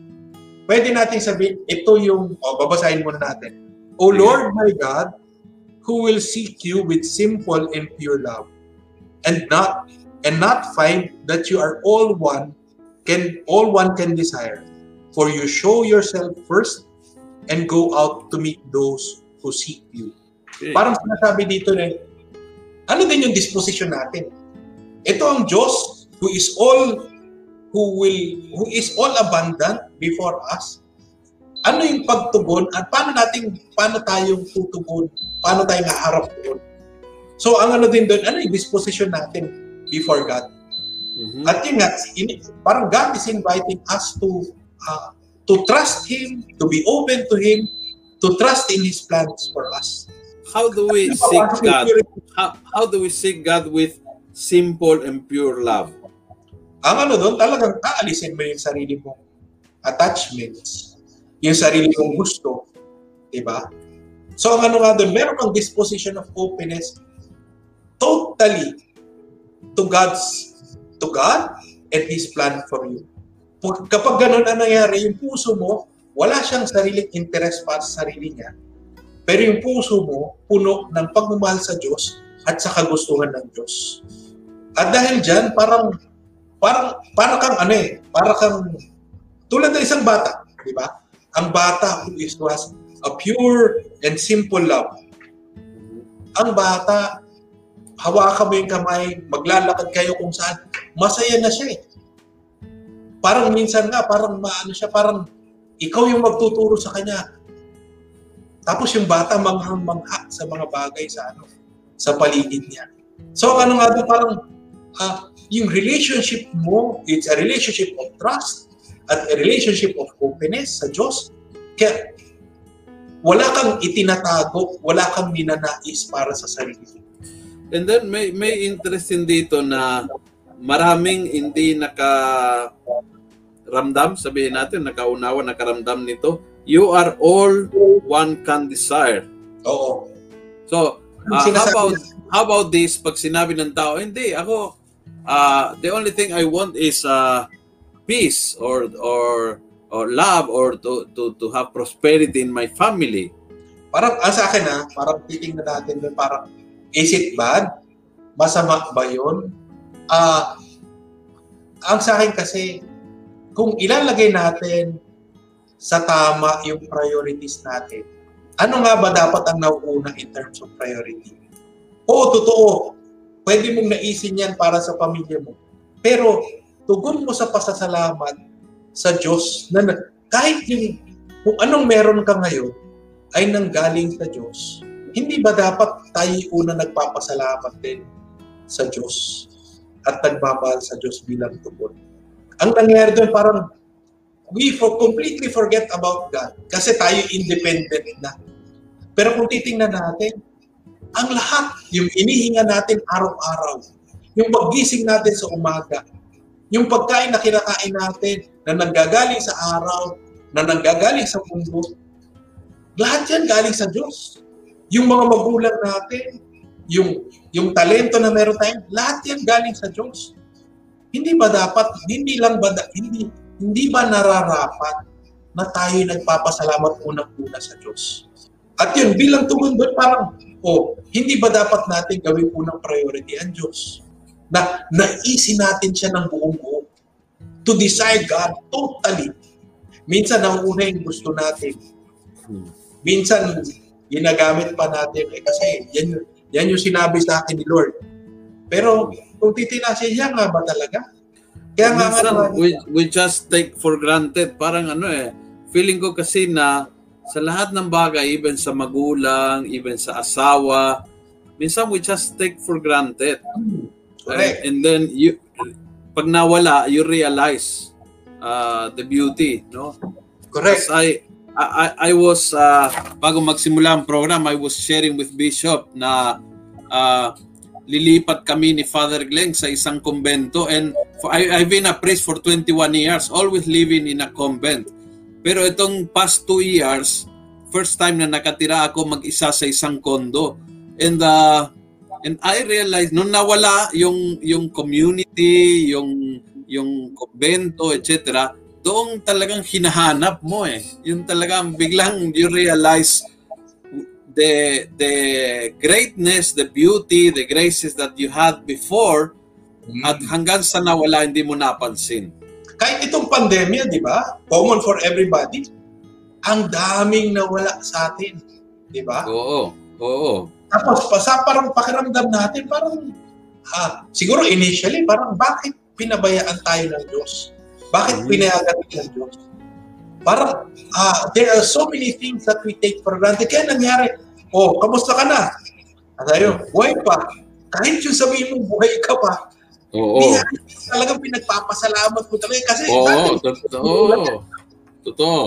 pwede natin sabihin, ito yung, o babasahin muna natin. O Lord my God, who will seek you with simple and pure love, and not and not find that you are all one can all one can desire. For you show yourself first and go out to meet those who seek you.
Okay.
Parang sinasabi dito na, ano din yung disposition natin? Ito ang Diyos who is all who will who is all abundant before us. Ano yung pagtugon at paano nating paano tayong tutugon? Paano tayo haharap doon? So ang ano din doon, ano yung disposition natin before God?
Mhm.
At yun nga, in, parang God is inviting us to uh, to trust Him, to be open to Him, to trust in His plans for us.
How do we seek God? How, how do we seek God with simple and pure love?
Ang ano doon, talagang aalisin mo yung sarili mong attachments, yung sarili mong gusto, di ba? So ang ano nga doon, meron kang disposition of openness totally to God's to God and His plan for you. Pag- Kapag ganun ang nangyari, yung puso mo, wala siyang sariling interest para sa sarili niya. Pero yung puso mo, puno ng pagmamahal sa Diyos at sa kagustuhan ng Diyos. At dahil dyan, parang, parang, parang kang ano eh, parang kang, tulad ng isang bata, di ba? Ang bata who is who has a pure and simple love. Ang bata, hawakan mo yung kamay, maglalakad kayo kung saan, masaya na siya eh. Parang minsan nga, parang maano siya, parang ikaw yung magtuturo sa kanya. Tapos yung bata manghang-mangha sa mga bagay sa ano, sa paligid niya. So ano nga doon, parang ah, yung relationship mo, it's a relationship of trust at a relationship of openness sa Diyos. Kaya wala kang itinatago, wala kang ninanais para sa sarili mo.
And then may may interesting dito na maraming hindi naka ramdam, sabihin natin, nakaunawa, nakaramdam nito. You are all one can desire.
Oo.
So, ah, how about how about this pag sinabi ng tao, hindi ako uh, the only thing I want is uh, peace or or or love or to to to have prosperity in my family.
Parang, ah, sa akin ha, parang titingnan natin doon, parang, is it bad? Masama ba yun? Ah, ang sa akin kasi, kung ilalagay natin sa tama yung priorities natin, ano nga ba dapat ang nauuna in terms of priority? Oo, totoo. Pwede mong naisin yan para sa pamilya mo. Pero, tugon mo sa pasasalamat sa Diyos na kahit yung kung anong meron ka ngayon, ay nanggaling sa Diyos, hindi ba dapat tayo una nagpapasalamat din sa Diyos at nagmamahal sa Diyos bilang tugon? Ang nangyari doon parang we for completely forget about God kasi tayo independent na. Pero kung titingnan natin, ang lahat, yung inihinga natin araw-araw, yung paggising natin sa umaga, yung pagkain na kinakain natin na nanggagaling sa araw, na nanggagaling sa mundo, lahat yan galing sa Diyos. Yung mga magulang natin, yung yung talento na meron tayo, lahat yan galing sa Diyos. Hindi ba dapat, hindi lang ba, hindi, hindi ba nararapat na tayo nagpapasalamat unang-una sa Diyos? At yun, bilang tugon doon, parang, oh, hindi ba dapat natin gawin unang priority ang Diyos? Na naisin natin siya ng buong buo. To desire God totally. Minsan, nauuna yung gusto natin minsan ginagamit pa natin eh kasi yan yan yung sinabi sa akin ni Lord. Pero kung titinasin siya nga ba talaga? Kaya nga
Minsan,
nga
we, we just take for granted. Parang ano eh, feeling ko kasi na sa lahat ng bagay, even sa magulang, even sa asawa, minsan we just take for granted.
correct.
And, and then, you, pag nawala, you realize uh, the beauty, no?
Correct.
As I, I, I- I was, uh, bago magsimula ang program, I was sharing with Bishop na uh, lilipat kami ni Father Glenn sa isang kumbento and for, I, I've been a priest for 21 years, always living in a convent. Pero itong past two years, first time na nakatira ako mag-isa sa isang kondo. And uh, and I realized nung nawala yung yung community, yung yung kumbento, etc. Doon talagang hinahanap mo eh. Yung talagang biglang you realize the the greatness, the beauty, the graces that you had before At hanggang sa nawala, hindi mo napansin.
Kahit itong pandemya, di ba? Common for everybody. Ang daming nawala sa atin. Di ba?
Oo. Oo.
Tapos, pa, sa parang pakiramdam natin, parang, ah, siguro initially, parang bakit pinabayaan tayo ng Diyos? Bakit
Mhm.
pinayagan ng Diyos? Parang, ah, there are so many things that we take for granted. Kaya nangyari, oh, kamusta ka na? At tayo, buhay pa. Kahit yung sabihin mo, buhay ka pa,
Oo.
Hindi talagang pinagpapasalamat mo talaga kasi
Oo. Totoo. Totoo.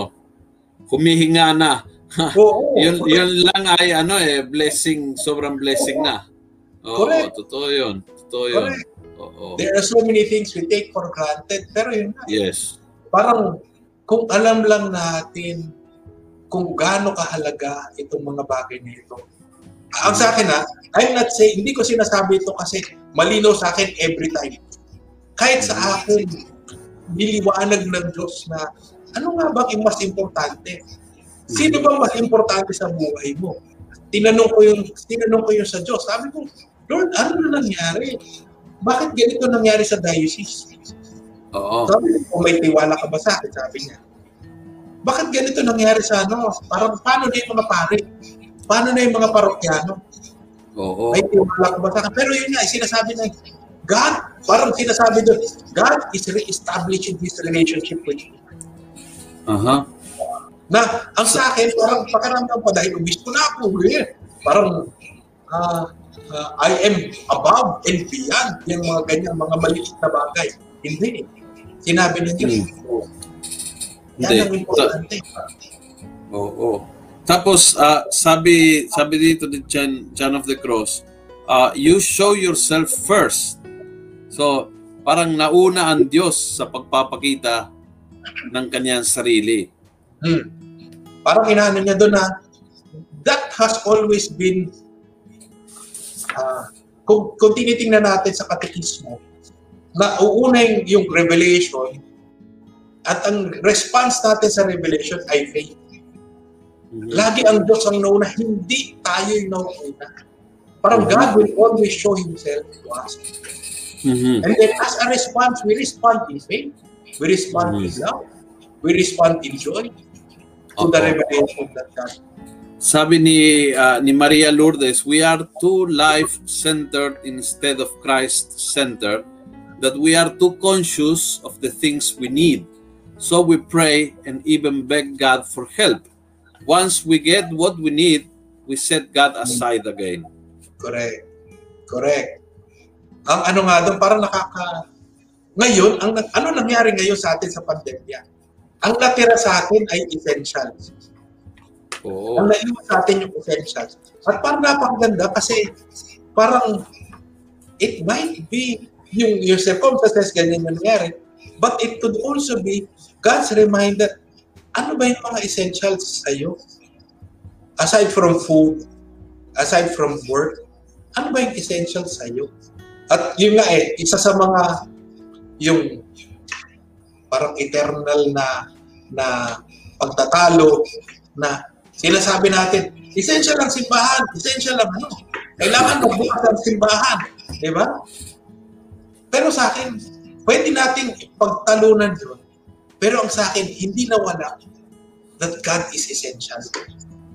Humihinga na.
Oo,
Yun, yun lang ay ano eh, blessing, sobrang blessing na. Oo,
Correct.
totoo yun. Totoo yun.
Correct.
Oo.
There are so many things we take for granted. Pero yun nga,
Yes.
parang kung alam lang natin kung gaano kahalaga itong mga bagay na ito. Ang sa akin ha, I'm not saying, hindi ko sinasabi ito kasi malinaw sa akin every time. Kahit sa akin, niliwanag ng Diyos na ano nga ba ang mas importante? Sino ba mas importante sa buhay mo? Tinanong ko yung tinanong ko yung sa Diyos. Sabi ko, Lord, ano na nangyari? Bakit ganito nangyari sa diocese?
Oo.
Sabi ko, may tiwala ka ba sa akin? Sabi niya. Bakit ganito nangyari sa ano? Parang paano na yung mga pare? Paano na yung mga parokyano?
Oo.
May tiwala ba sa? Pero yun nga, sinasabi na, God, parang sinasabi doon, God is re-establishing His relationship with you.
Aha.
Na, ang sa akin, parang pakiramdam pa dahil ubisto na ako. Eh. Parang, ah, ah, I am above and beyond yung mga ganyan, mga maliit na bagay. Hindi. Sinabi niya,
Hindi.
yan ang importante.
Oo. Tapos ah, sabi sabi dito ni John, John of the Cross, ah, you show yourself first. So, parang nauna ang Diyos sa pagpapakita ng kanyang sarili.
Hmm. Parang inaano niya doon na that has always been ah, kung, kung tinitingnan natin sa katekismo na uuna yung, yung revelation at ang response natin sa revelation ay faith.
Mhm.
Lagi ang Diyos ang nauna, hindi tayo yung nauna. Parang God will always show Himself to us.
Mhm.
And then as a response, we respond in faith. We respond in
Mhm.
love. We respond in joy to the
Opo.
revelation that God
Sabi ni ah, ni Maria Lourdes, we are too life-centered instead of Christ-centered, that we are too conscious of the things we need. So we pray and even beg God for help. Once we get what we need, we set God aside again.
Correct. Correct. Ang ano nga doon, parang nakaka... Ngayon, ang, ano nangyari ngayon sa atin sa pandemya? Ang natira sa atin ay essentials.
Oo.
Ang naiwan sa atin yung essentials. At parang napakaganda kasi parang it might be yung, yung circumstances ganyan yung nangyari, but it could also be God's reminder, ano ba yung mga essentials sa'yo? Aside from food, aside from work, ano ba yung essentials sa'yo? At yun nga eh, isa sa mga yung parang eternal na na pagtatalo na sinasabi natin, essential ang simbahan, essential ang ano. Kailangan magbukas ang simbahan. Di ba? Pero sa akin, pwede nating pagtalunan yun. Pero ang sa akin, hindi nawala that God is essential.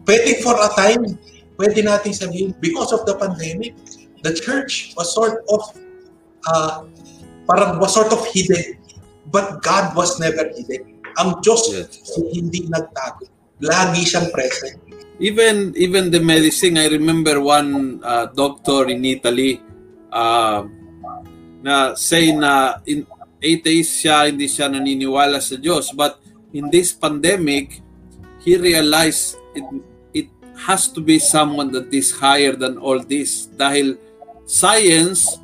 Pwede for a time, pwede nating sabihin, because of the pandemic, the church was sort of, uh, parang was sort of hidden. But God was never hidden. Ang Diyos
Yes.
hindi nagtago. Lagi siyang present.
Even even the medicine, I remember one uh, doctor in Italy uh, na say na in atheist siya, hindi siya naniniwala sa Diyos. But in this pandemic, he realized it, it has to be someone that is higher than all this. Dahil science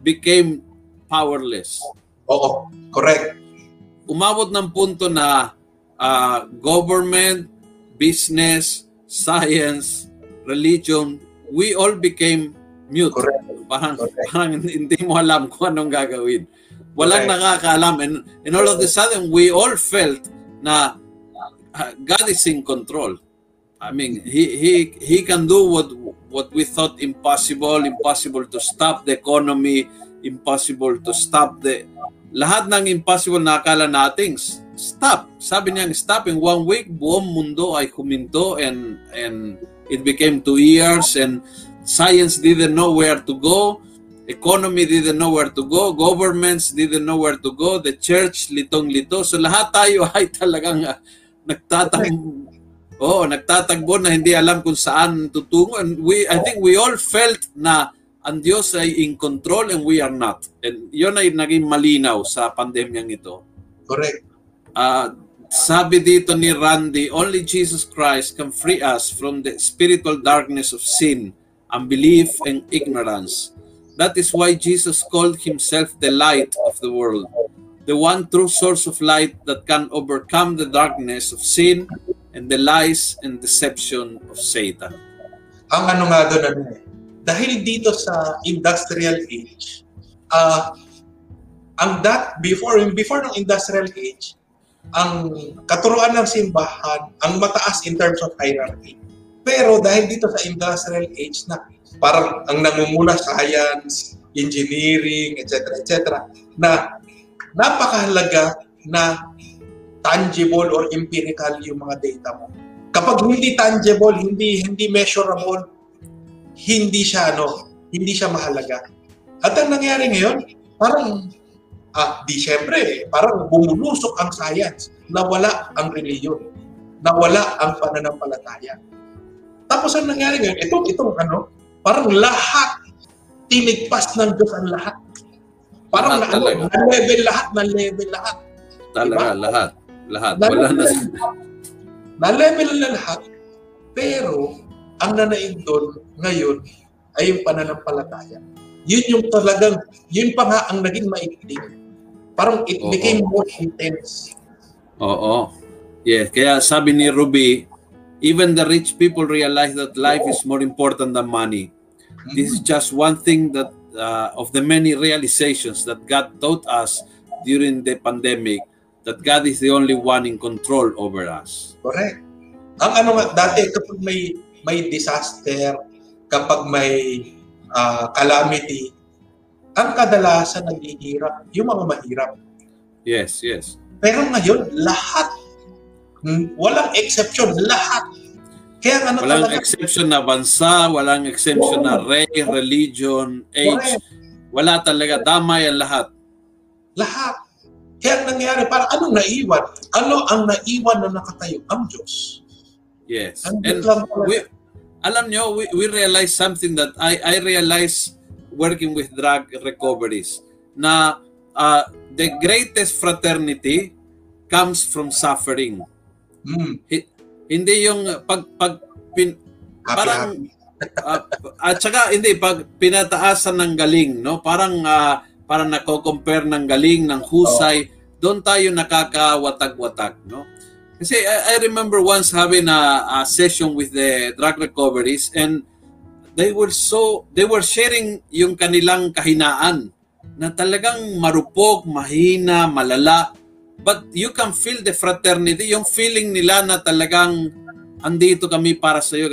became powerless.
Oo, correct.
Umabot ng punto na uh, government, business, science, religion, we all became mute.
Correct.
Parang,
Correct.
parang hindi mo alam kung anong gagawin. Walang
Correct.
nakakaalam. And, and all of a sudden, we all felt na uh, God is in control. I mean, he he he can do what what we thought impossible, impossible to stop the economy, impossible to stop the lahat ng impossible na akala nating stop. Sabi niya, stop in one week, buong mundo ay huminto and and it became two years and science didn't know where to go. Economy didn't know where to go. Governments didn't know where to go. The church, litong-lito. So lahat tayo ay talagang uh, nagtatang oh, nagtatagbo na hindi alam kung saan tutungo. And we, I think we all felt na ang Diyos ay in control and we are not. And yun ay naging malinaw sa pandemyang ito.
Correct.
Uh, sabi dito ni Randy, only Jesus Christ can free us from the spiritual darkness of sin, unbelief, and ignorance. That is why Jesus called himself the light of the world, the one true source of light that can overcome the darkness of sin and the lies and deception of Satan.
Ang ano nga doon, ano eh, dahil dito sa industrial age, uh, ang that, before, before ng industrial age, ang katuruan ng simbahan, ang mataas in terms of hierarchy. Pero dahil dito sa industrial age na parang ang namumula science, engineering, etc., etc., na napakahalaga na tangible or empirical yung mga data mo. Kapag hindi tangible, hindi hindi measurable, hindi siya ano, hindi siya mahalaga. At ang nangyari ngayon, parang ah, di syempre, parang bumulusok ang science, nawala ang reliyon, nawala ang pananampalataya. Tapos ang nangyari ngayon, ito, itong ano, parang lahat, tinigpas ng Diyos ang lahat. Parang
Lahat
na, ano, na level lahat, na level lahat.
Talaga,
Diba?
lahat. Lahat.
Na
Wala na.
na level na lahat, pero ang nanaig doon ngayon ay yung pananampalataya. Yun yung talagang, yun pa nga ang naging maikli. Parang it
Oo.
became more intense.
Oo. Yeah, kaya sabi ni Ruby, even the rich people realize that life is more important than money. This is just one thing that uh, of the many realizations that God taught us during the pandemic that God is the only one in control over us.
Correct. Ang ano nga, dati kapag may may disaster, kapag may ah, calamity, ang kadalasan naghihirap, yung mga mahirap.
Yes, yes.
Pero ngayon, lahat, walang exception, lahat. Kaya ano
Walang
talaga,
exception na bansa, walang exception na race, religion, age.
Correct.
Wala talaga. Damay ang lahat.
lahat. Kaya ang nangyari, parang anong naiwan? Ano ang naiwan na nakatayo? Ang Diyos.
Yes.
Ang
And we, alam nyo, we, we realize something that I, I realize working with drug recoveries na uh, the greatest fraternity comes from suffering.
Hmm.
Hindi yung pag, pag pin,
Happy,
Parang-
happy.
uh, at saka hindi pag pinataasan ng galing no parang ah, parang nako-compare ng galing ng husay doon tayo nakakawatag-watag no kasi I, I remember once having a, a session with the drug recoveries and they were so they were sharing yung kanilang kahinaan na talagang marupok, mahina, malala but you can feel the fraternity yung feeling nila na talagang andito kami para sa iyo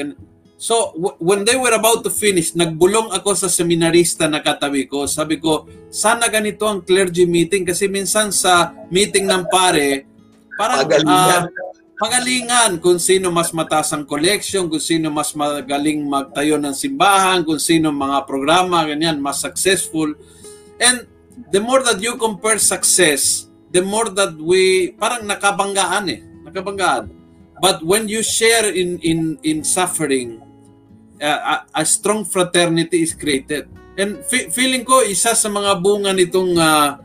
So, w- when they were about to finish, nagbulong ako sa seminarista na katabi ko. Sabi ko, sana ganito ang clergy meeting kasi minsan sa meeting ng pare, parang
Pagalingan.
ah, pagalingan kung sino mas mataas ang collection, kung sino mas magaling magtayo ng simbahan, kung sino mga programa, ganyan, mas successful. And the more that you compare success, the more that we, parang nakabanggaan eh. Nakabanggaan. But when you share in in in suffering, uh, a, a strong fraternity is created. And fe- feeling ko isa sa mga bunga nitong uh,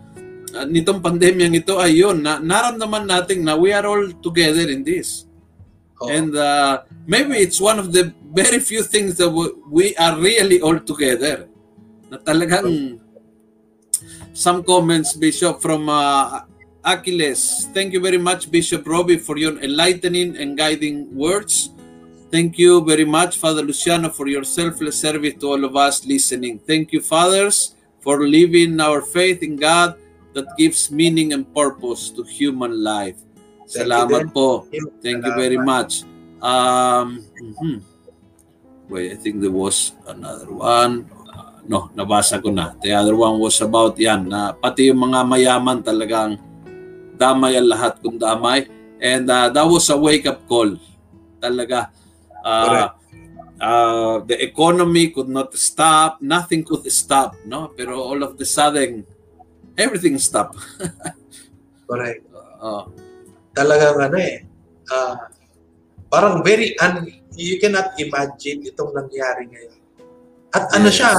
uh, nitong pandemyang ito ay yun na naramdaman natin na we are all together in this.
Oo.
And uh, maybe it's one of the very few things that we, we are really all together. Na talagang some comments, Bishop, from uh, Achilles. Thank you very much, Bishop Robbie, for your enlightening and guiding words. Thank you very much, Father Luciano, for your selfless service to all of us listening. Thank you, fathers, for living our faith in God that gives meaning and purpose to human life.
Thank you
Salamat
din.
po. Thank you very much. Um, mhm. Wait, I think there was another one. Uh, no, nabasa ko na. The other one was about yan, na pati yung mga mayaman talagang damay ang lahat kung damay. And uh, that was a wake-up call. Talaga. Uh, uh, the economy could not stop. Nothing could stop. No? Pero all of the sudden, everything stopped.
Correct.
Uh,
Talagang ano eh, ah, parang very, un, you cannot imagine itong nangyari ngayon. At ano
Yes.
siya,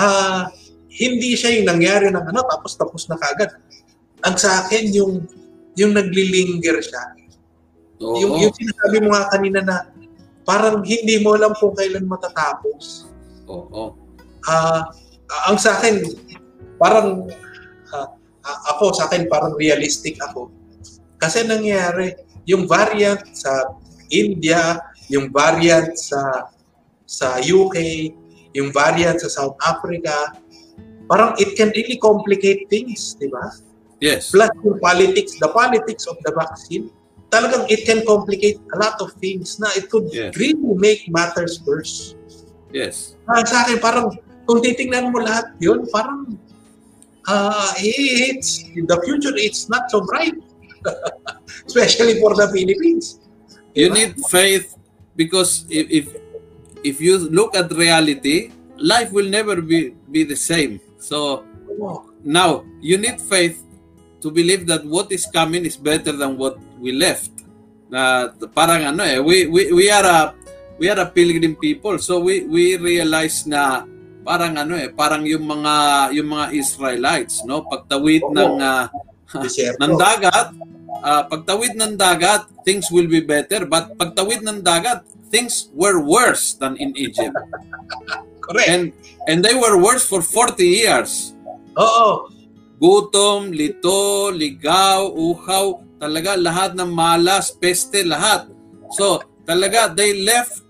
ah, hindi siya yung nangyari ng ano, tapos tapos na kagad. Ang sa akin, yung, yung naglilinger siya.
oo.
Yung, yung sinasabi mo nga kanina na parang hindi mo alam kung kailan matatapos.
Oo.
Ah, ang sa akin, parang ah, ako sa akin parang realistic ako. Kasi nangyari, yung variant sa India, yung variant sa sa UK, yung variant sa South Africa, parang it can really complicate things, di ba?
Yes.
Plus yung politics, the politics of the vaccine, talagang it can complicate a lot of things na it could
Yes.
really make matters worse.
Yes.
Ah, sa akin, parang kung titingnan mo lahat yun, parang ah it's, the future it's not so bright. Especially for the Philippines.
You
Diba?
need faith because if, if if you look at reality, life will never be be the same. So now you need faith to believe that what is coming is better than what we left. Na parang ano eh, we we we are a we are a pilgrim people. So we we realize na parang ano eh, parang yung mga yung mga Israelites, no? Pagtawid
Oo.
ng
Desierto.
ng dagat, ah, pagtawid ng dagat, things will be better. But pagtawid ng dagat, things were worse than in Egypt.
Correct.
And and they were worse for 40 years.
Oo.
Gutom, lito, ligaw, uhaw, talaga lahat ng malas, peste, lahat. So, talaga they left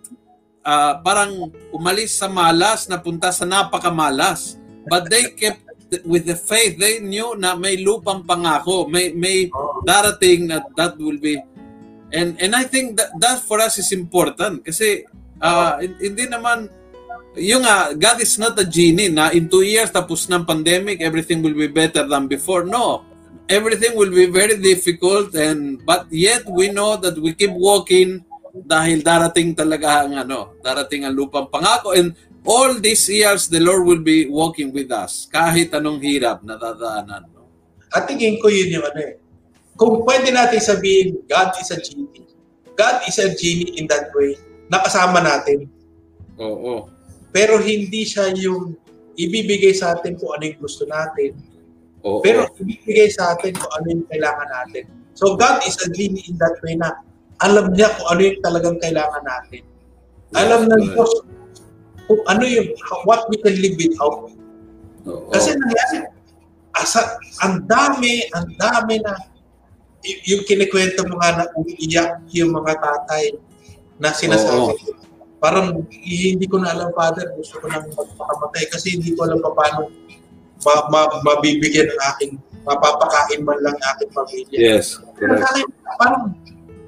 ah, parang umalis sa malas, napunta sa napakamalas. But they kept with the faith. They knew na may lupang pangako, may may darating na that will be and and I think that that for us is important kasi hin- hindi naman yung nga God is not a genie na in two years tapos ng pandemic everything will be better than before no everything will be very difficult and but yet we know that we keep walking dahil darating talaga ang ano darating ang lupang pangako and all these years the Lord will be walking with us kahit anong hirap na dadaanan no?
At tingin ko yun yung ano eh. Kung pwede natin sabihin, God is a genie. God is a genie in that way. Nakasama natin.
oo
Pero hindi siya yung ibibigay sa atin kung ano yung gusto natin.
oo
Pero ibibigay sa atin kung ano yung kailangan natin. So God is a genie in that way na alam niya kung ano yung talagang kailangan natin. Alam ng Diyos kung ano yung, what we can live without.
Oo.
Kasi nangyari, asa, ang dami, ang dami na, y- yung kinikwento mo nga na umiiyak yung mga tatay na sinasabi. Parang hindi ko na alam, Father, gusto ko nang magpakamatay kasi hindi ko alam pa paano ma- ma- mabibigyan ng aking, mapapakain man lang aking pamilya.
Yes, correct.
akin, parang,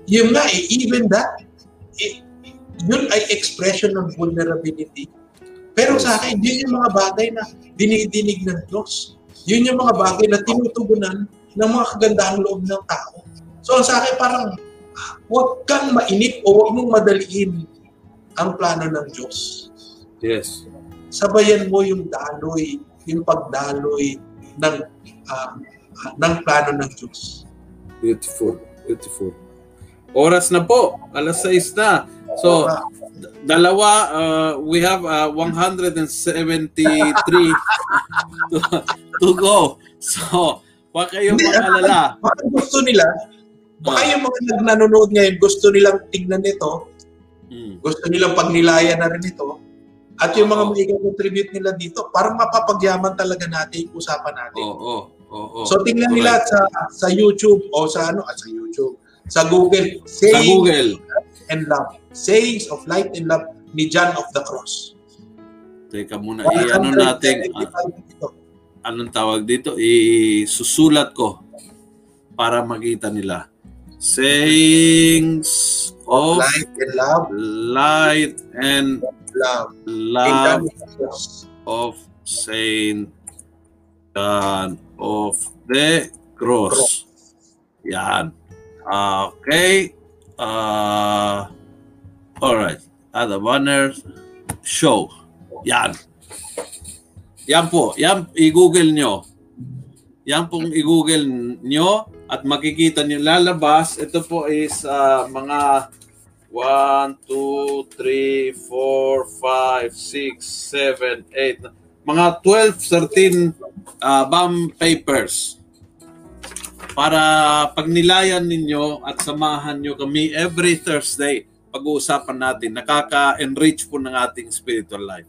yun nga eh, even that, eh, yun ay expression ng vulnerability. Pero sa akin, yun yung mga bagay na dinidinig ng Diyos. Yun yung mga bagay na tinutugunan ng mga kagandahang loob ng tao. So sa akin, parang, huwag kang mainip o huwag mong madaliin ang plano ng Diyos.
Yes.
Sabayan mo yung daloy, yung pagdaloy ng ah, ah, ng plano ng Diyos.
Beautiful. Beautiful. Oras na po. Alas 6 na. So,
Ah,
dalawa, uh, we have uh, 173 to, to go. So, wag kayong mag-alala.
baka gusto nila, baka
Ah.
yung mga nanonood ngayon, gusto nilang tignan nito,
Mm.
gusto nilang pagnilayan na rin ito, at yung mga may contribute nila dito, parang mapapagyaman talaga natin yung usapan natin.
Oo. Oo.
So tingnan nila sa sa YouTube o sa ano, ah, sa YouTube, sa Google,
Sa
Sayings
Google.
and Love. Sayings of Light and Love ni John of the Cross.
Teka muna. I-ano natin. ah,
175 ito.
anong tawag dito? Isusulat ko para makita nila. Sayings of
light and love,
light and
love.
love
cross.
of Saint John of the Cross. Yan. Okay. Uh, alright. At the banner show. Yan. Yan po. Yan, i-google nyo. Yan pong i-google nyo at makikita nyo lalabas. Ito po is ah, mga 1, 2, 3, 4, 5, 6, 7, 8, mga 12, 13 uh, BAM papers para pag nilayan ninyo at samahan nyo kami every Thursday, pag-uusapan natin, nakaka-enrich po ng ating spiritual life.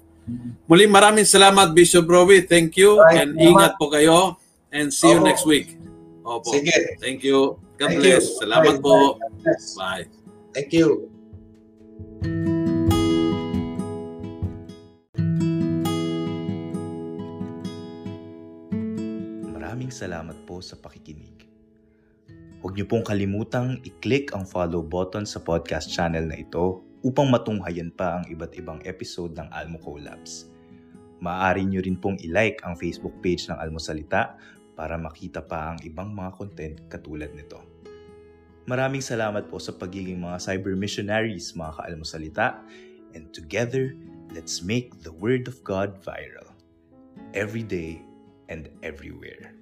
Muli maraming salamat Bishop Roby. Thank you and ingat po kayo and see you next week. Opo.
Sige.
Thank you. God
Thank
bless.
you.
Salamat
Bye.
po. Bye.
Thank you.
Maraming salamat po sa pakikinig. Huwag niyo pong kalimutang i-click ang follow button sa podcast channel na ito upang matunghayan pa ang iba't ibang episode ng Almo Collabs. Maaari niyo rin pong i-like ang Facebook page ng Almosalita para makita pa ang ibang mga content katulad nito. Maraming salamat po sa pagiging mga cyber missionaries mga kaalmosalita and together, let's make the Word of God viral every day and everywhere.